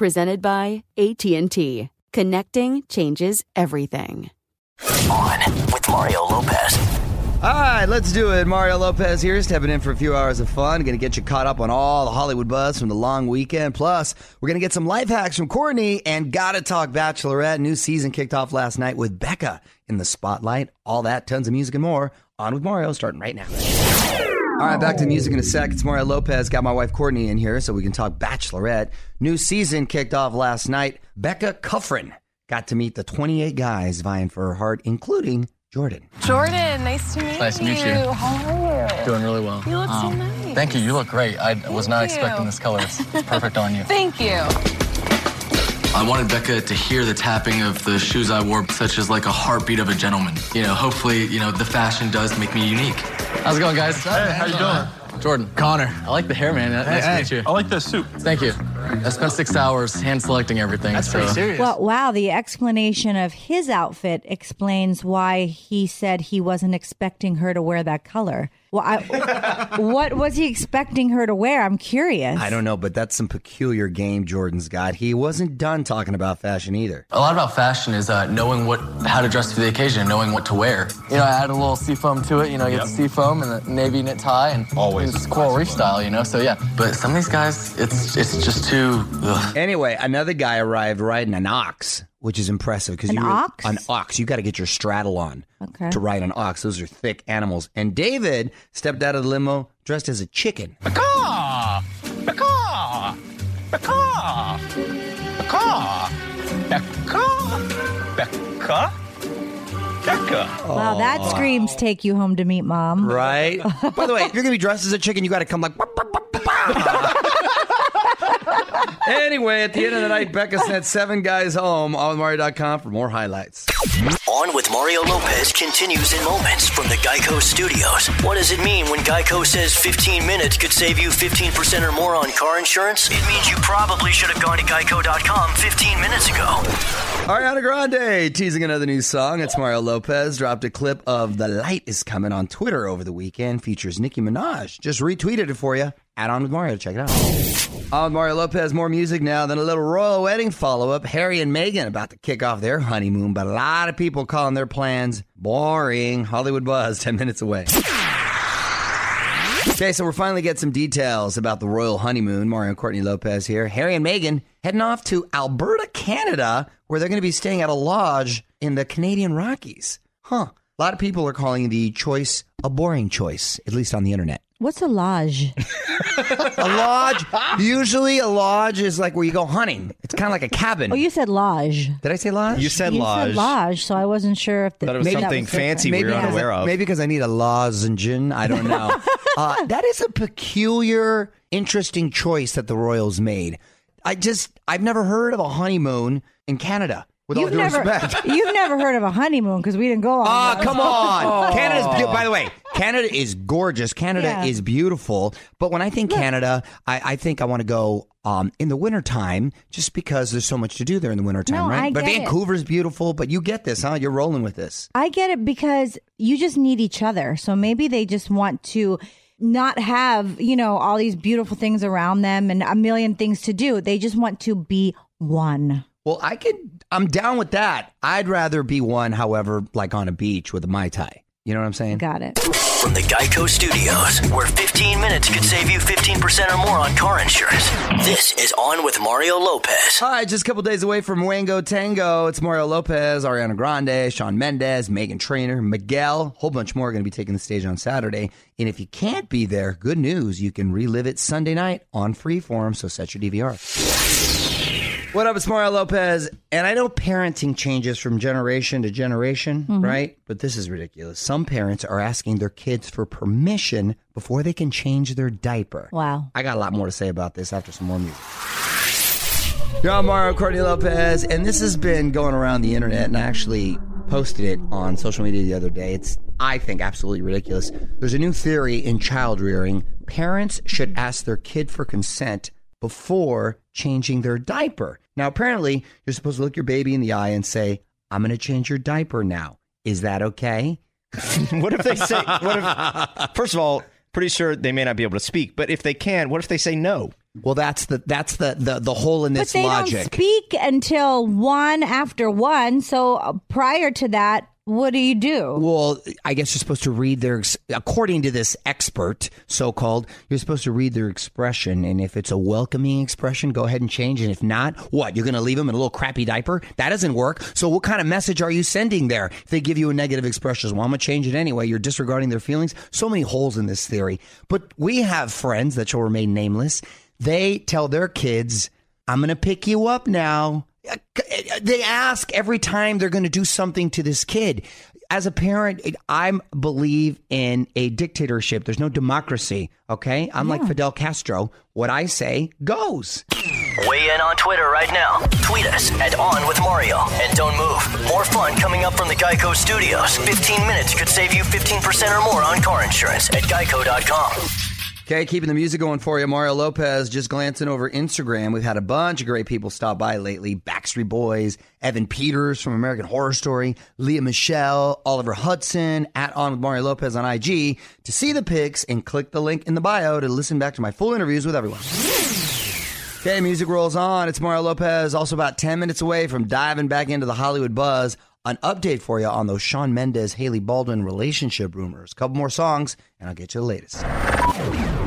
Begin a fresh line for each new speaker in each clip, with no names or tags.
Presented by AT&T. Connecting changes everything.
On with Mario Lopez.
All right, let's do it. Mario Lopez here, stepping in for a few hours of fun. Going to get you caught up on all the Hollywood buzz from the long weekend. Plus, we're going to get some life hacks from Courtney and Gotta Talk Bachelorette. New season kicked off last night with Becca in the spotlight. All that, tons of music and more. On with Mario, starting right now. All right, back to music in a sec. It's Mario Lopez. Got my wife Courtney in here so we can talk Bachelorette. New season kicked off last night. Becca Kufrin got to meet the 28 guys vying for her heart, including Jordan.
Jordan, nice to meet you.
Nice to meet you.
How are you?
Doing really well.
You look so
Um,
nice.
Thank you. You look great. I was not
Thank
expecting this color. It's perfect on you.
Thank you.
I wanted Becca to hear the tapping of the shoes I wore, such as like a heartbeat of a gentleman. You know, hopefully, you know, the fashion does make me unique.
How's it going, guys?
Hey, how you doing?
Jordan. Connor. I like the hair, man. Nice
hey,
to meet you.
I like the suit.
Thank you. I spent six hours hand selecting everything.
That's
so.
pretty serious.
Well, wow, the explanation of his outfit explains why he said he wasn't expecting her to wear that color. Well, I, what was he expecting her to wear? I'm curious.
I don't know, but that's some peculiar game Jordan's got. He wasn't done talking about fashion either.
A lot about fashion is uh, knowing what, how to dress for the occasion, knowing what to wear.
You know, I add a little seafoam to it. You know, I get the seafoam and the navy knit tie and always it's coral reef style. You know, so yeah.
But some of these guys, it's it's just too. Ugh.
Anyway, another guy arrived riding an ox, which is impressive because
An
you
ox?
an ox. You got to get your straddle on
Okay.
to ride an ox. Those are thick animals. And David stepped out of the limo dressed as a chicken.
Becca! Becca! Becca! Becca! Becca! Becca! Becca!
Wow, that screams take you home to meet mom.
Right? By the way, if you're gonna be dressed as a chicken, you got to come like. Anyway, at the end of the night, Becca sent seven guys home. OnWithMario.com for more highlights.
On with Mario Lopez continues in moments from the Geico Studios. What does it mean when Geico says 15 minutes could save you 15% or more on car insurance? It means you probably should have gone to geico.com 15 minutes ago.
Ariana Grande teasing another new song. It's Mario Lopez dropped a clip of "The Light Is Coming" on Twitter over the weekend. Features Nicki Minaj. Just retweeted it for you. Add on with Mario. To check it out. On with Mario Lopez. More music now. Then a little royal wedding follow up. Harry and Meghan about to kick off their honeymoon, but a lot of people calling their plans boring. Hollywood Buzz ten minutes away. Okay, so we're finally getting some details about the royal honeymoon. Mario and Courtney Lopez here. Harry and Meghan heading off to Alberta, Canada, where they're going to be staying at a lodge in the Canadian Rockies. Huh. A lot of people are calling the choice a boring choice, at least on the internet.
What's a lodge?
A lodge, usually a lodge is like where you go hunting. It's kind of like a cabin.
Oh, you said lodge.
Did I say lodge?
You said
you
lodge.
said lodge, so I wasn't sure if the,
Thought it was
maybe that
something
different.
fancy we
maybe
were
because
unaware
I,
of.
Maybe because I need a lozenge. I don't know. uh, that is a peculiar, interesting choice that the Royals made. I just, I've never heard of a honeymoon in Canada. With all
You've
due
never,
respect.
you've never heard of a honeymoon because we didn't go on.
Ah,
one.
come on. Canada's be- by the way, Canada is gorgeous. Canada
Yeah.
is beautiful. But when I think Canada, I, I think I want to go um, in the wintertime just because there's so much to do there in the wintertime,
No,
right?
I
but
get it.
Vancouver's beautiful, but you get this, huh? You're rolling with this.
I get it because you just need each other. So maybe they just want to not have, you know, all these beautiful things around them and a million things to do. They just want to be one.
Well, I could. I'm down with that. I'd rather be one, however, like on a beach with a mai tai. You know what I'm saying?
Got it.
From the Geico Studios, where 15 minutes could save you 15% or more on car insurance. This is On with Mario Lopez.
Hi, just a couple days away from Wango Tango. It's Mario Lopez, Ariana Grande, Shawn Mendes, Meghan Trainor, Miguel, a whole bunch more are going to be taking the stage on Saturday. And if you can't be there, good news, you can relive it Sunday night on Freeform, so set your DVR. What up, it's Mario Lopez. And I know parenting changes from generation to generation, mm-hmm. right? But this is ridiculous. Some parents are asking their kids for permission before they can change their diaper.
Wow.
I got a lot more to say about this after some more music. You're on Mario Courtney Lopez, and this has been going around the internet, and I actually posted it on social media the other day. It's, I think, absolutely ridiculous. There's a new theory in child rearing. Parents should ask their kid for consent before changing their diaper. Now, apparently, you're supposed to look your baby in the eye and say, I'm going to change your diaper now. Is that okay?
what if they say? What if? First of all, pretty sure they may not be able to speak, but if they can, what if they say no?
Well, that's the that's the the, the hole in
But
this
they
logic.
don't speak until one after one. So uh, prior to that, what do you do?
Well, I guess you're supposed to read their, according to this expert, so called, you're supposed to read their expression. And if it's a welcoming expression, go ahead and change. And if not, what? You're going to leave them in a little crappy diaper? That doesn't work. So what kind of message are you sending there? If they give you a negative expression, well, I'm going to change it anyway. You're disregarding their feelings. So many holes in this theory. But we have friends that shall remain nameless. They tell their kids, I'm going to pick you up now. They ask every time they're going to do something to this kid. As a parent, I believe in a dictatorship. There's no democracy. Okay, I'm like Fidel Castro. What I say goes.
Weigh in on Twitter right now. Tweet us at On with Mario. And don't move. More fun coming up from the Geico Studios. 15 minutes could save you 15% or more on car insurance at geico.com.
Okay, keeping the music going for you. Mario Lopez just glancing over Instagram. We've had a bunch of great people stop by lately. Backstreet Boys, Evan Peters from American Horror Story, Lea Michele, Oliver Hudson, at On with Mario Lopez on IG. To see the pics and click the link in the bio to listen back to my full interviews with everyone. Okay, music rolls on. It's Mario Lopez, also about 10 minutes away from diving back into the Hollywood buzz. An update for you on those Shawn Mendes, Hailey Baldwin relationship rumors. Couple more songs, and I'll get you the latest.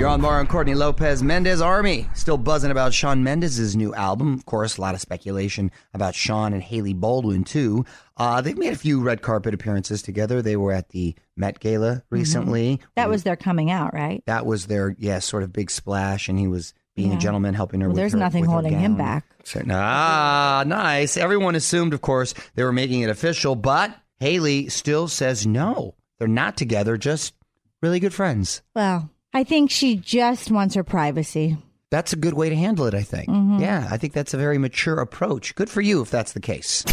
You're on Mario and Courtney Lopez. Mendes Army still buzzing about Shawn Mendes's new album. Of course, a lot of speculation about Sean and Hailey Baldwin too. Uh, they've made a few red carpet appearances together. They were at the Met Gala recently.
That was their coming out, right?
That was their yeah sort of big splash, and he was being
Yeah.
a gentleman, helping her.
Well,
with
there's
her-
nothing holding him back.
So- ah, nice. Everyone assumed, of course, they were making it official, but Hailey still says no. They're not together, just really good friends.
Well, I think she just wants her privacy.
That's a good way to handle it, I think.
Mhm.
Yeah, I think that's a very mature approach. Good for you if that's the case.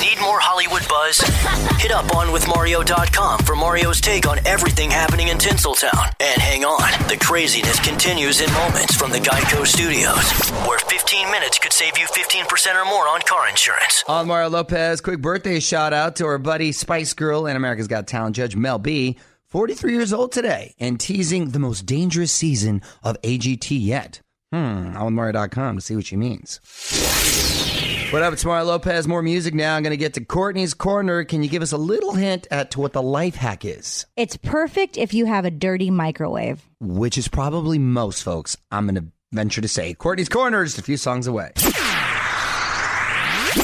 Need more Hollywood buzz? Hit up onwithmario.com for Mario's take on everything happening in Tinseltown. And hang on, the craziness continues in moments from the Geico Studios, where 15 minutes could save you 15% or more on car insurance.
On Mario Lopez, quick birthday shout out to our buddy Spice Girl and America's Got Talent judge Mel B. 43 years old today and teasing the most dangerous season of AGT yet. Hmm, on Mario.com to see what she means. What up, it's Mario Lopez. More music now. I'm going to get to Courtney's Corner. Can you give us a little hint at to what the life hack is?
It's perfect if you have a dirty microwave.
Which is probably most folks, I'm going to venture to say. Courtney's Corner is just a few songs away.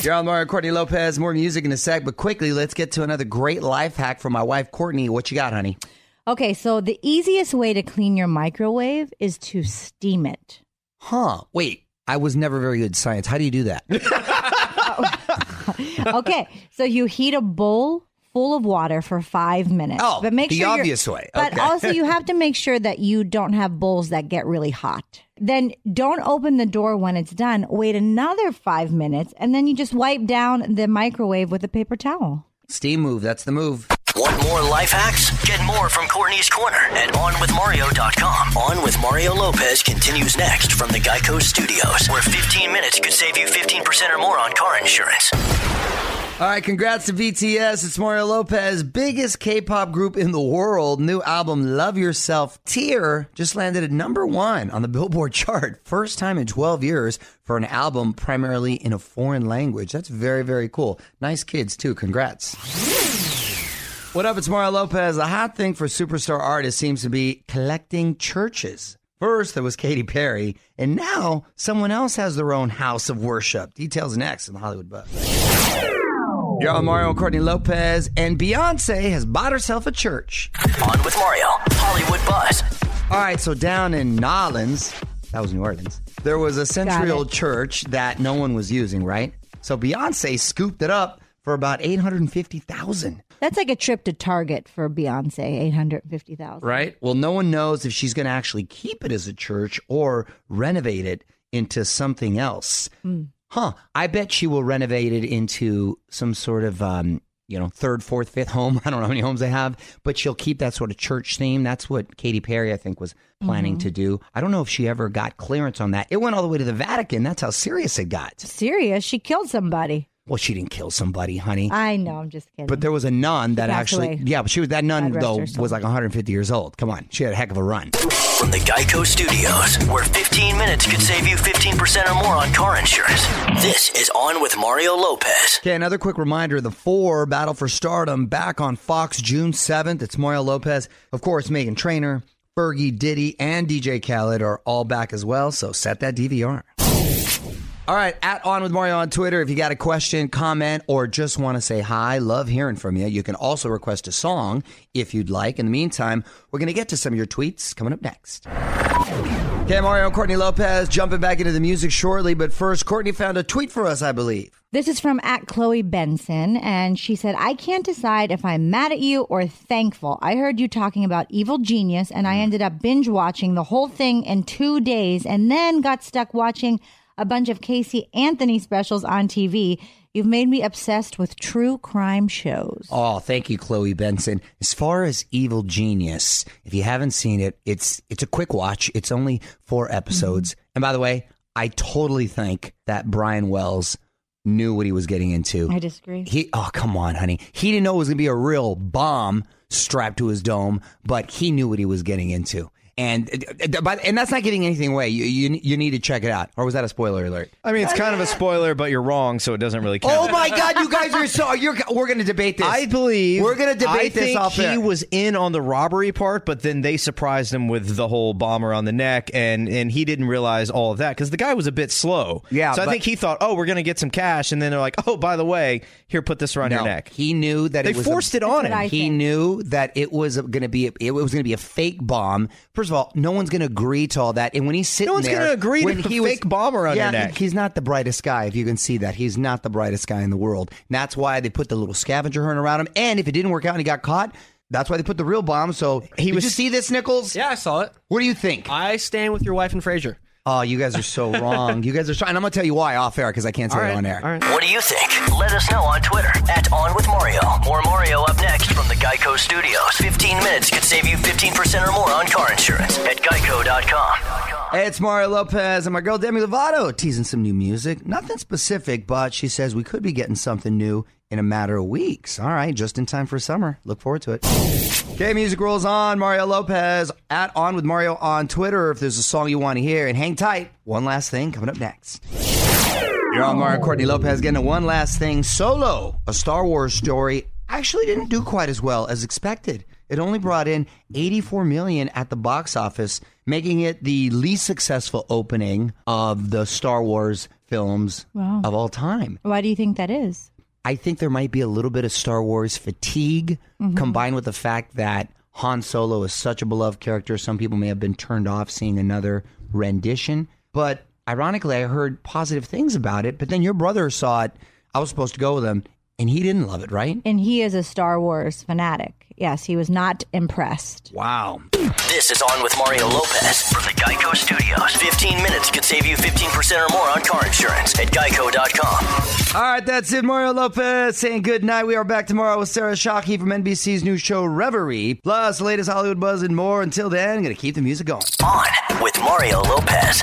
You're on Mario Courtney Lopez. More music in a sec, but quickly, let's get to another great life hack from my wife, Courtney. What you got, honey?
Okay, so the easiest way to clean your microwave is to steam it.
Huh. Wait, I was never very good at science. How do you do that?
okay, so you heat a bowl full of water for five minutes.
Oh,
but make
the
sure you're-
obvious way. Okay.
But also, you have to make sure that you don't have bowls that get really hot. Then don't open the door when it's done. Wait another five minutes, and then you just wipe down the microwave with a paper towel.
Steam move. That's the move.
Want more life hacks? Get more from Courtney's Corner at OnWithMario.com. On with Mario Lopez continues next from the Geico Studios, where 15 minutes could save you 15% or more on car insurance.
All right, congrats to BTS. It's Mario Lopez, biggest K-pop group in the world. New album "Love Yourself" Tear just landed at number one on the Billboard chart. First time in 12 years for an album primarily in a foreign language. That's very, very cool. Nice kids too. Congrats. What up? It's Mario Lopez. The hot thing for superstar artists seems to be collecting churches. First, there was Katy Perry, and now someone else has their own house of worship. Details next in the Hollywood Buzz. You're on Mario and Courtney Lopez, and Beyonce has bought herself a church.
On with Mario, Hollywood Buzz.
All right, so down in Nolens, that was New Orleans, there was a century old church that no one was using, right? So Beyonce scooped it up for about 850000
That's like a trip to Target for Beyonce, eight hundred fifty thousand.
Right? Well, no one knows if she's going to actually keep it as a church or renovate it into something else. Hmm. Huh. I bet she will renovate it into some sort of, um, you know, third, fourth, fifth home. I don't know how many homes they have, but she'll keep that sort of church theme. That's what Katy Perry, I think, was planning
Mhm.
to do. I don't know if she ever got clearance on that. It went all the way to the Vatican. That's how serious it got.
Serious? She killed somebody.
Well, she didn't kill somebody, honey.
I know. I'm just kidding.
But there was a nun that
passed
actually,
away.
yeah, but she was that nun
God rest
though
her soul.
was like 150 years old. Come on, she had a heck of a run.
From the Geico Studios, where 15 minutes could save you 15% or more on car insurance. This is On with Mario Lopez.
Okay, another quick reminder: the four Battle for Stardom back on Fox June 7th. It's Mario Lopez, of course, Meghan Trainor, Fergie, Diddy, and DJ Khaled are all back as well. So set that DVR. All right, at On with Mario on Twitter. If you got a question, comment, or just want to say hi, love hearing from you. You can also request a song if you'd like. In the meantime, we're going to get to some of your tweets coming up next. Okay, Mario and Courtney Lopez jumping back into the music shortly, but first, Courtney found a tweet for us, I believe.
This is from at Chloe Benson, and she said, I can't decide if I'm mad at you or thankful. I heard you talking about Evil Genius, and I mm. ended up binge watching the whole thing in two days and then got stuck watching a bunch of Casey Anthony specials on TV. You've made me obsessed with true crime shows.
Oh, thank you, Chloe Benson. As far as Evil Genius, if you haven't seen it, it's it's a quick watch. It's only four episodes. Mm-hmm. And by the way, I totally think that Brian Wells knew what he was getting into.
I disagree.
He oh come on, honey. He didn't know it was gonna be a real bomb strapped to his dome, but he knew what he was getting into. And uh, but and that's not giving anything away. You, you you need to check it out. Or was that a spoiler alert?
I mean, it's kind of a spoiler, but you're wrong, so it doesn't really count.
Oh my God, you guys are so. You're, we're going to debate this.
I believe
we're going to debate
I
this
think
off
he
air.
was in on the robbery part, but then they surprised him with the whole bomb around the neck, and and he didn't realize all of that because the guy was a bit slow.
Yeah,
so I think he thought, oh, we're going to get some cash, and then they're like, oh, by the way, here, put this around your neck.
He knew that
They
it was
forced
a,
it on him.
He
think.
knew that it was going to be a, it was going to be a fake bomb. First of all, no one's going to agree to all that. And when he's sitting
No one's gonna agree to
when
a
he was-
fake bomb around your neck.
He's not the brightest guy. If you can see that, he's not the brightest guy in the world. And that's why they put the little scavenger hunt around him. And if it didn't work out and he got caught, that's why they put the real bomb. So he did
was-
you see this, Nichols?
Yeah, I saw it.
What do you think?
I stand with your wife and Frasier.
Oh, you guys are so wrong. you guys are so, and I'm going to tell you why off air because I can't say
All
it on air.
all right.
What do you think? Let us know on Twitter at On With Mario. More Mario up next from the Geico Studios. 15 minutes could save you 15% or more on car insurance at geico.com.
Hey, it's Mario Lopez and my girl Demi Lovato teasing some new music. Nothing specific, but she says we could be getting something new in a matter of weeks. All right, just in time for summer. Look forward to it. Okay, music rolls on. Mario Lopez at On with Mario on Twitter if there's a song you want to hear. And hang tight. One last thing coming up next. You're on Mario Courtney Lopez getting a one last thing solo. A Star Wars story actually didn't do quite as well as expected. It only brought in 84 million at the box office, making it the least successful opening of the Star Wars films
Wow.
of all time.
Why do you think that is?
I think there might be a little bit of Star Wars fatigue
Mhm.
combined with the fact that Han Solo is such a beloved character. Some people may have been turned off seeing another rendition. But ironically, I heard positive things about it. But then your brother saw it. I was supposed to go with him, and he didn't love it, right?
And he is a Star Wars fanatic. Yes, he was not impressed.
Wow.
This is On with Mario Lopez from the Geico Studios. 15 minutes could save you 15% or more on car insurance at geico.com.
All right, that's it. Mario Lopez saying good night. We are back tomorrow with Sarah Shahi from NBC's new show Reverie, plus the latest Hollywood buzz and more. Until then, I'm going to keep the music going.
On with Mario Lopez.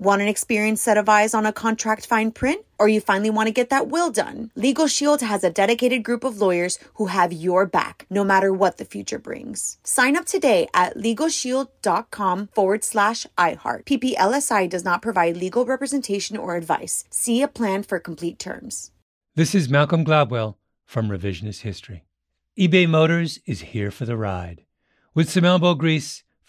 Want an experienced set of eyes on a contract fine print? Or you finally want to get that will done? Legal Shield has a dedicated group of lawyers who have your back, no matter what the future brings. Sign up today at LegalShield.com forward slash iHeart. PPLSI does not provide legal representation or advice. See a plan for complete terms.
This is Malcolm Gladwell from Revisionist History. eBay Motors is here for the ride. With some elbow grease,